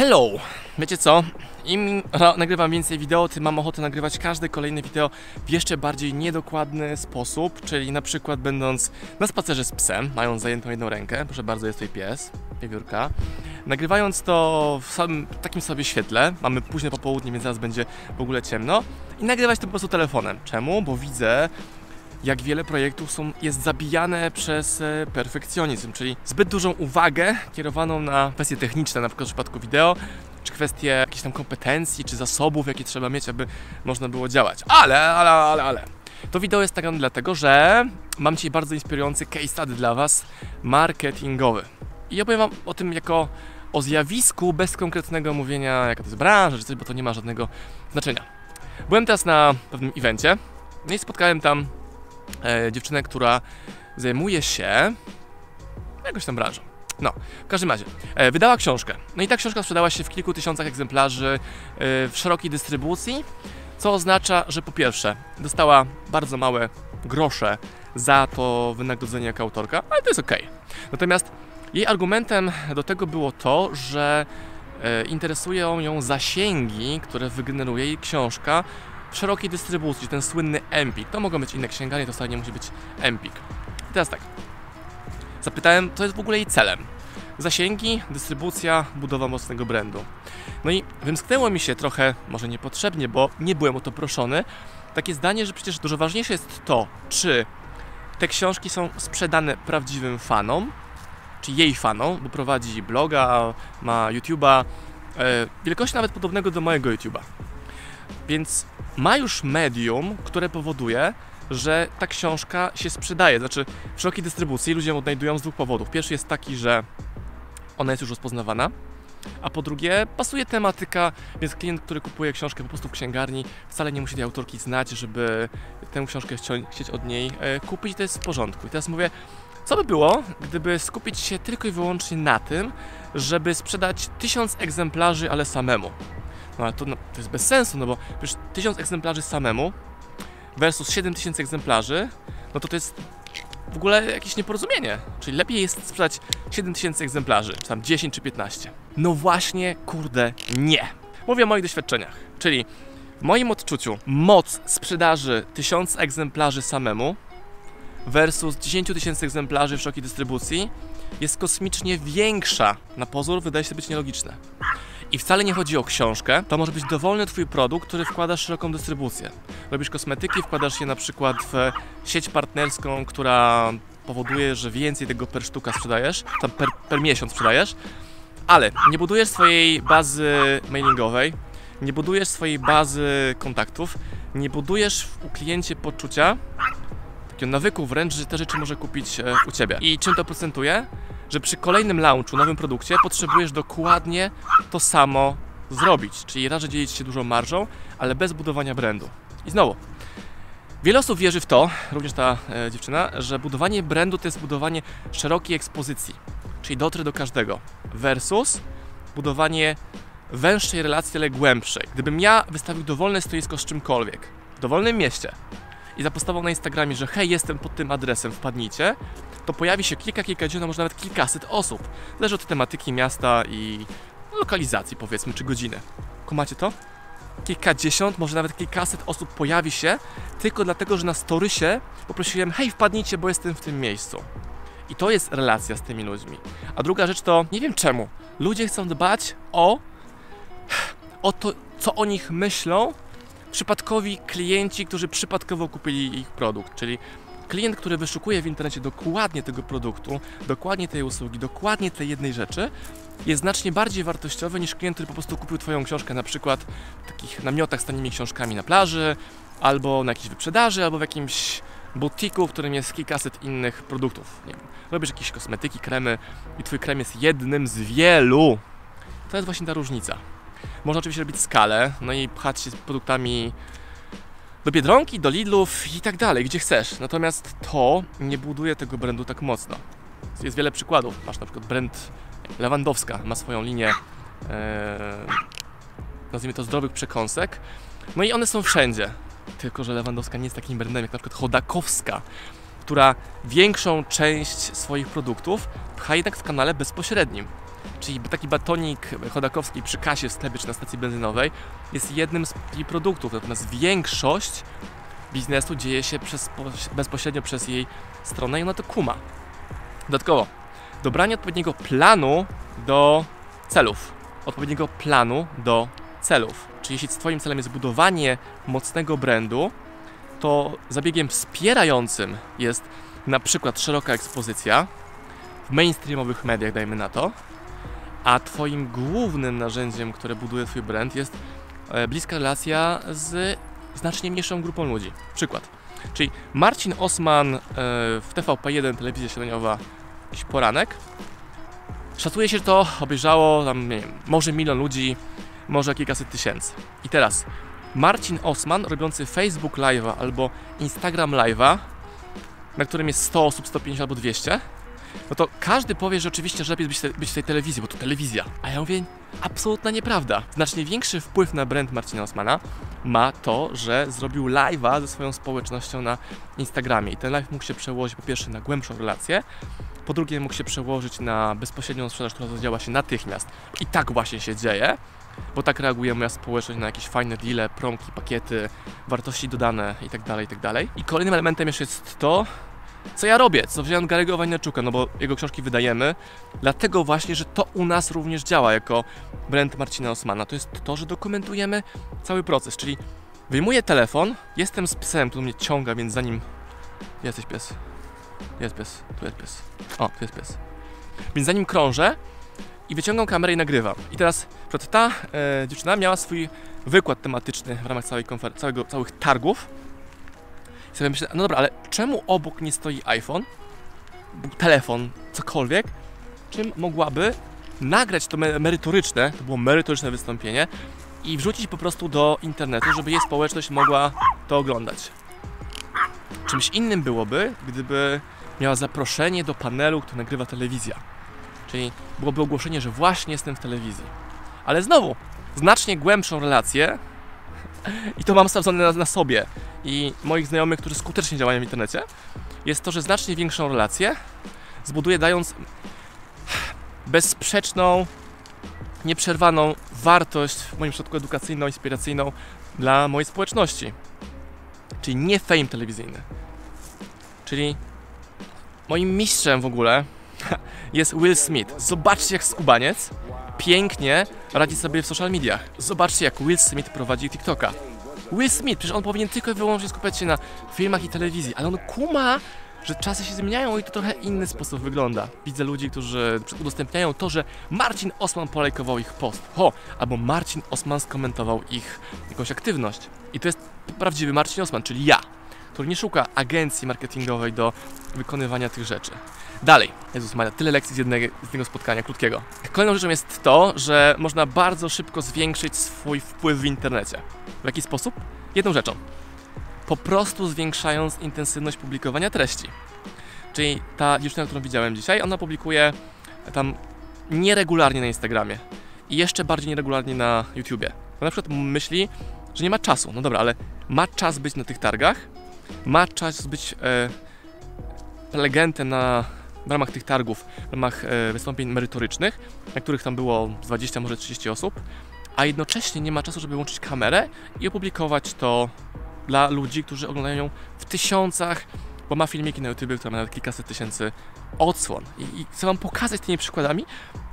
Hello! Wiecie co? Im nagrywam więcej wideo, tym mam ochotę nagrywać każde kolejne wideo w jeszcze bardziej niedokładny sposób, czyli na przykład będąc na spacerze z psem, mając zajętą jedną rękę, proszę bardzo, jest tutaj pies, wiewiórka, nagrywając to w samym takim sobie świetle, mamy późne popołudnie, więc zaraz będzie w ogóle ciemno, i nagrywać to po prostu telefonem. Czemu? Bo widzę jak wiele projektów są, jest zabijane przez e, perfekcjonizm, czyli zbyt dużą uwagę kierowaną na kwestie techniczne, na przykład w przypadku wideo, czy kwestie jakichś tam kompetencji, czy zasobów, jakie trzeba mieć, aby można było działać. Ale, ale, ale, ale. To wideo jest nagrane dlatego, że mam dzisiaj bardzo inspirujący case study dla Was, marketingowy. I opowiem Wam o tym jako o zjawisku bez konkretnego mówienia, jaka to jest branża, czy coś, bo to nie ma żadnego znaczenia. Byłem teraz na pewnym evencie, no i spotkałem tam e, dziewczynę, która zajmuje się jakąś tam branżą. No, w każdym razie, e, wydała książkę. No i ta książka sprzedała się w kilku tysiącach egzemplarzy e, w szerokiej dystrybucji, co oznacza, że po pierwsze dostała bardzo małe grosze za to wynagrodzenie jako autorka, ale to jest ok. Natomiast jej argumentem do tego było to, że e, interesują ją zasięgi, które wygeneruje jej książka szerokiej dystrybucji, ten słynny Empik. To mogą być inne księgarnie, to wcale nie musi być Empik. I teraz tak. Zapytałem, co jest w ogóle jej celem. Zasięgi, dystrybucja, budowa mocnego brandu. No i wymsknęło mi się trochę, może niepotrzebnie, bo nie byłem o to proszony, takie zdanie, że przecież dużo ważniejsze jest to, czy te książki są sprzedane prawdziwym fanom, czy jej fanom, bo prowadzi bloga, ma YouTube'a, e, wielkości nawet podobnego do mojego YouTube'a. Więc ma już medium, które powoduje, że ta książka się sprzedaje. Znaczy, w szerokiej dystrybucji ludzie ją odnajdują z dwóch powodów. Pierwszy jest taki, że ona jest już rozpoznawana, a po drugie pasuje tematyka, więc klient, który kupuje książkę po prostu w księgarni, wcale nie musi tej autorki znać, żeby tę książkę chcieć od niej e, kupić. To jest w porządku. I teraz mówię, co by było, gdyby skupić się tylko i wyłącznie na tym, żeby sprzedać tysiąc egzemplarzy, ale samemu? No ale to, no, to jest bez sensu, no bo przecież 1000 egzemplarzy samemu versus 7000 egzemplarzy, no to to jest w ogóle jakieś nieporozumienie. Czyli lepiej jest sprzedać 7000 egzemplarzy, czy tam 10 czy 15. No właśnie, kurde, nie. Mówię o moich doświadczeniach. Czyli w moim odczuciu moc sprzedaży 1000 egzemplarzy samemu versus 10 tysięcy egzemplarzy w szerokiej dystrybucji jest kosmicznie większa. Na pozór wydaje się być nielogiczne. I wcale nie chodzi o książkę, to może być dowolny Twój produkt, który wkładasz w szeroką dystrybucję. Robisz kosmetyki, wkładasz je na przykład w sieć partnerską, która powoduje, że więcej tego per sztuka sprzedajesz, tam per, per miesiąc sprzedajesz, ale nie budujesz swojej bazy mailingowej, nie budujesz swojej bazy kontaktów, nie budujesz u kliencie poczucia, takiego nawyku wręcz, że te rzeczy może kupić e, u Ciebie. I czym to procentuje? Że przy kolejnym launchu, nowym produkcie potrzebujesz dokładnie to samo zrobić, czyli raczej dzielić się dużą marżą, ale bez budowania brandu. I znowu, wiele osób wierzy w to, również ta e, dziewczyna, że budowanie brandu to jest budowanie szerokiej ekspozycji, czyli dotrę do każdego, versus budowanie węższej relacji, ale głębszej. Gdybym ja wystawił dowolne stoisko z czymkolwiek, w dowolnym mieście i zapostował na Instagramie, że hej, jestem pod tym adresem, wpadnijcie, to pojawi się kilka, kilkadziesiąt, a może nawet kilkaset osób. Zależy od tematyki miasta i lokalizacji, powiedzmy, czy godziny. Kumacie to? Kilkadziesiąt, może nawet kilkaset osób pojawi się tylko dlatego, że na storysie poprosiłem, hej, wpadnijcie, bo jestem w tym miejscu. I to jest relacja z tymi ludźmi. A druga rzecz to, nie wiem czemu, ludzie chcą dbać o, o to, co o nich myślą przypadkowi klienci, którzy przypadkowo kupili ich produkt. Czyli klient, który wyszukuje w internecie dokładnie tego produktu, dokładnie tej usługi, dokładnie tej jednej rzeczy, jest znacznie bardziej wartościowy niż klient, który po prostu kupił Twoją książkę na przykład w takich namiotach z tanimi książkami na plaży, albo na jakiejś wyprzedaży, albo w jakimś butiku, w którym jest kilkaset innych produktów. Nie wiem, robisz jakieś kosmetyki, kremy i Twój krem jest jednym z wielu. To jest właśnie ta różnica. Można oczywiście robić skalę, no i pchać się z produktami do Biedronki, do Lidlów i tak dalej, gdzie chcesz. Natomiast to nie buduje tego brandu tak mocno. Jest wiele przykładów. Masz na przykład brand Lewandowska, ma swoją linię e, nazwijmy to zdrowych przekąsek. No i one są wszędzie. Tylko, że Lewandowska nie jest takim brandem jak na przykład Chodakowska, która większą część swoich produktów pcha jednak w kanale bezpośrednim. Czyli taki batonik chodakowski przy kasie w sklepie czy na stacji benzynowej jest jednym z jej produktów, natomiast większość biznesu dzieje się przez, bezpośrednio przez jej stronę i ona to kuma. Dodatkowo, dobranie odpowiedniego planu do celów. Odpowiedniego planu do celów. Czyli jeśli Twoim celem jest budowanie mocnego brandu, to zabiegiem wspierającym jest na przykład szeroka ekspozycja w mainstreamowych mediach, dajmy na to, a Twoim głównym narzędziem, które buduje Twój brand jest e, bliska relacja z znacznie mniejszą grupą ludzi. Przykład. Czyli Marcin Osman e, w TVP1, telewizja śniadaniowa, jakiś poranek. Szacuje się, że to obejrzało tam, nie wiem, może milion ludzi, może kilkaset tysięcy. I teraz Marcin Osman robiący Facebook Live'a albo Instagram Live'a, na którym jest 100 osób, 150 albo 200, no to każdy powie, że oczywiście że lepiej być, być w tej telewizji, bo to telewizja. A ja mówię, absolutna nieprawda. Znacznie większy wpływ na brand Marcina Osmana ma to, że zrobił live'a ze swoją społecznością na Instagramie. I ten live mógł się przełożyć po pierwsze na głębszą relację, po drugie mógł się przełożyć na bezpośrednią sprzedaż, która zadziała się natychmiast. I tak właśnie się dzieje bo tak reaguje moja społeczność na jakieś fajne deale, promki, pakiety, wartości dodane itd., tak itd. Tak I kolejnym elementem jeszcze jest to, co ja robię, co wziąłem Garego Wajneczuka, no bo jego książki wydajemy, dlatego właśnie, że to u nas również działa jako brand Marcina Osmana. To jest to, że dokumentujemy cały proces, czyli wyjmuję telefon, jestem z psem, który mnie ciąga, więc zanim... Jesteś pies. Jest pies, tu jest pies. O, tu jest pies. Więc zanim krążę, i wyciągam kamerę i nagrywam. I teraz ta e, dziewczyna miała swój wykład tematyczny w ramach całej konfer- całego, całych targów. Sobie myślę, no dobra, ale czemu obok nie stoi iPhone, telefon, cokolwiek, czym mogłaby nagrać to merytoryczne, to było merytoryczne wystąpienie i wrzucić po prostu do internetu, żeby jej społeczność mogła to oglądać. Czymś innym byłoby, gdyby miała zaproszenie do panelu, który nagrywa telewizja. Czyli byłoby ogłoszenie, że właśnie jestem w telewizji. Ale znowu, znacznie głębszą relację i to mam sprawdzone na, na, sobie i moich znajomych, którzy skutecznie działają w internecie, jest to, że znacznie większą relację zbuduję dając bezsprzeczną, nieprzerwaną wartość, w moim przypadku edukacyjną, inspiracyjną dla mojej społeczności. Czyli nie fame telewizyjny. Czyli moim mistrzem w ogóle jest Will Smith. Zobaczcie jak skubaniec pięknie radzi sobie w social mediach. Zobaczcie jak Will Smith prowadzi TikToka. Will Smith, przecież on powinien tylko i wyłącznie skupiać się na filmach i telewizji, ale on kuma, że czasy się zmieniają i to trochę inny sposób wygląda. Widzę ludzi, którzy udostępniają to, że Marcin Osman polajkował ich post, ho, albo Marcin Osman skomentował ich jakąś aktywność. I to jest prawdziwy Marcin Osman, czyli ja, który nie szuka agencji marketingowej do wykonywania tych rzeczy. Dalej, Jezus Maria, tyle lekcji z jednego, z jednego spotkania krótkiego. Kolejną rzeczą jest to, że można bardzo szybko zwiększyć swój wpływ w internecie. W jaki sposób? Jedną rzeczą. Po prostu zwiększając intensywność publikowania treści. Czyli ta dziewczyna, którą widziałem dzisiaj, ona publikuje tam nieregularnie na Instagramie i jeszcze bardziej nieregularnie na YouTubie. Na przykład myśli, że nie ma czasu. No dobra, ale ma czas być na tych targach, ma czas być e, prelegentem na w ramach tych targów, w ramach e, wystąpień merytorycznych, na których tam było 20, może 30 osób, a jednocześnie nie ma czasu, żeby łączyć kamerę i opublikować to dla ludzi, którzy oglądają ją w tysiącach, bo ma filmiki na YouTube, które ma nawet kilkaset tysięcy odsłon. I, I, chcę Wam pokazać tymi przykładami,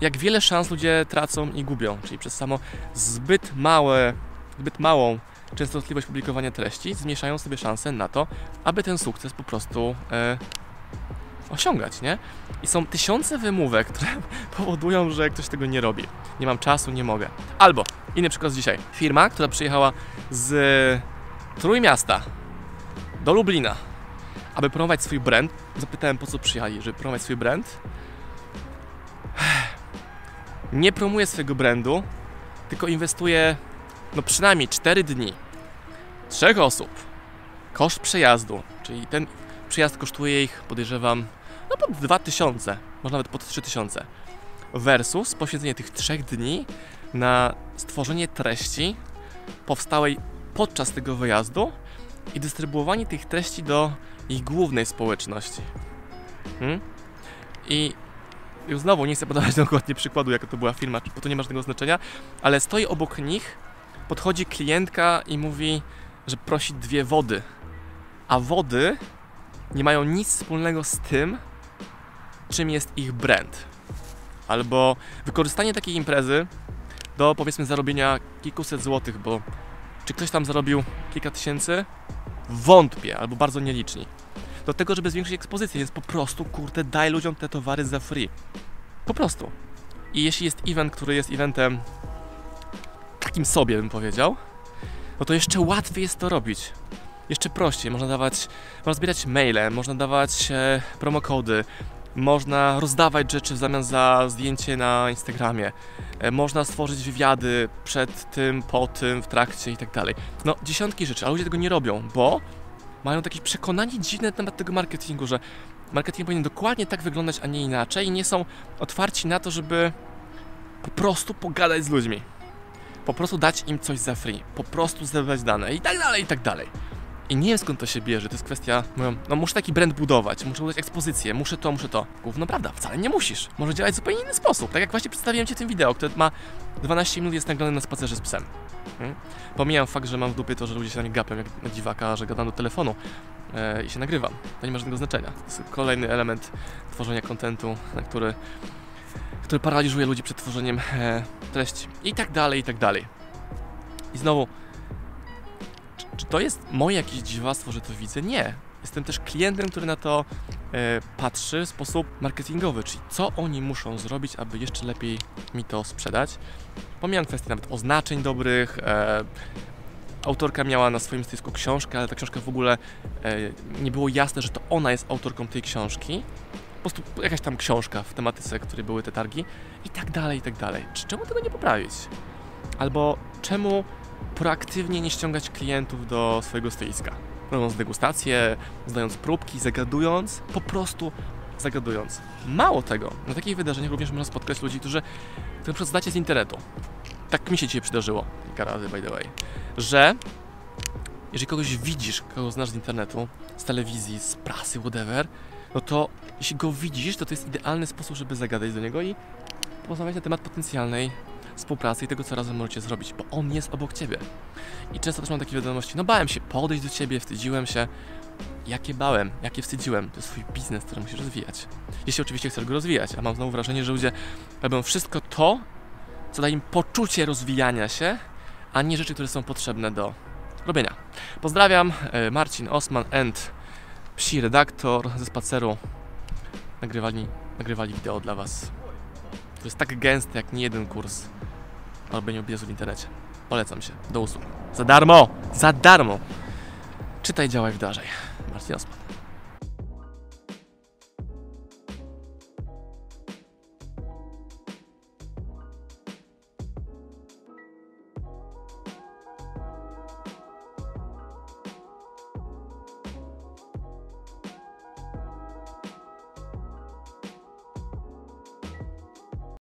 jak wiele szans ludzie tracą i gubią, czyli przez samo zbyt małe, zbyt małą częstotliwość publikowania treści zmniejszają sobie szanse na to, aby ten sukces po prostu e, osiągać, nie? I są tysiące wymówek, które powodują, że ktoś tego nie robi. Nie mam czasu, nie mogę. Albo, inny przykład z dzisiaj. Firma, która przyjechała z Trójmiasta do Lublina, aby promować swój brand. Zapytałem, po co przyjechali, żeby promować swój brand. Nie promuje swojego brandu, tylko inwestuje no przynajmniej 4 dni, trzech osób, koszt przejazdu, czyli ten przyjazd kosztuje ich, podejrzewam, no pod 2000, może nawet pod 3000. Versus poświęcenie tych trzech dni na stworzenie treści powstałej podczas tego wyjazdu i dystrybuowanie tych treści do ich głównej społeczności. Hmm? I i znowu nie chcę podawać dokładnie przykładu, jaka to była firma, bo to nie ma żadnego znaczenia, ale stoi obok nich, podchodzi klientka i mówi, że prosi dwie wody, a wody nie mają nic wspólnego z tym, czym jest ich brand. Albo wykorzystanie takiej imprezy do powiedzmy zarobienia kilkuset złotych, bo czy ktoś tam zarobił kilka tysięcy? Wątpię, albo bardzo nieliczni. Do tego, żeby zwiększyć ekspozycję, więc po prostu, kurde, daj ludziom te towary za free. Po prostu. I jeśli jest event, który jest eventem takim sobie, bym powiedział, no to jeszcze łatwiej jest to robić. Jeszcze prościej, można dawać, można zbierać maile, można dawać e, promokody, można rozdawać rzeczy w zamian za zdjęcie na Instagramie, e, można stworzyć wywiady przed tym, po tym, w trakcie i tak dalej. No, dziesiątki rzeczy, a ludzie tego nie robią, bo mają takie przekonanie dziwne na temat tego marketingu, że marketing powinien dokładnie tak wyglądać, a nie inaczej i nie są otwarci na to, żeby po prostu pogadać z ludźmi. Po prostu dać im coś za free, po prostu zebrać dane i tak dalej, i tak dalej. I nie wiem skąd to się bierze, to jest kwestia, no muszę taki brand budować, muszę budować ekspozycję, muszę to, muszę to. Gówno prawda, wcale nie musisz. Może działać w zupełnie inny sposób. Tak jak właśnie przedstawiłem Ci tym wideo, które ma 12 minut, jest nagrane na spacerze z psem. Hmm? Pomijam fakt, że mam w dupie to, że ludzie się na mnie gapią jak na dziwaka, że gadam do telefonu e, i się nagrywam. To nie ma żadnego znaczenia. To jest kolejny element tworzenia kontentu, na który, który paraliżuje ludzi przed tworzeniem e, treści. I tak dalej, i tak dalej. I znowu, czy, czy to jest moje jakieś dziwactwo, że to widzę? Nie. Jestem też klientem, który na to e, patrzy w sposób marketingowy, czyli co oni muszą zrobić, aby jeszcze lepiej mi to sprzedać. Pomijam kwestię nawet oznaczeń dobrych. E, autorka miała na swoim stysku książkę, ale ta książka w ogóle e, nie było jasne, że to ona jest autorką tej książki. Po prostu jakaś tam książka w tematyce, której były te targi i tak dalej, i tak dalej. Czemu tego nie poprawić? Albo czemu proaktywnie nie ściągać klientów do swojego stoiska? Robiąc degustacje, zdając próbki, zagadując, po prostu zagadując. Mało tego, na takich wydarzeniach również można spotkać ludzi, którzy, którzy na znacie z internetu. Tak mi się dzisiaj przydarzyło, kilka razy by the way, że jeżeli kogoś widzisz, kogo znasz z internetu, z telewizji, z prasy, whatever, no to jeśli go widzisz, to to jest idealny sposób, żeby zagadać do niego i porozmawiać na temat potencjalnej współpracy i tego, co razem możecie zrobić, bo on jest obok ciebie. I często też mam takie wiadomości, no bałem się podejść do ciebie, wstydziłem się. Jakie bałem, jakie wstydziłem, to jest twój biznes, który musisz rozwijać. Jeśli oczywiście chcesz go rozwijać, a mam znowu wrażenie, że ludzie robią wszystko to, co da im poczucie rozwijania się, a nie rzeczy, które są potrzebne do robienia. Pozdrawiam, e, Marcin Osman and psi redaktor ze spaceru. Nagrywali, nagrywali wideo dla Was. To jest tak gęste jak nie jeden kurs o robieniu biznesu w internecie. Polecam się. Do usług. Za darmo! Za darmo! Czytaj, działaj, wdarzaj. Marcin Osman.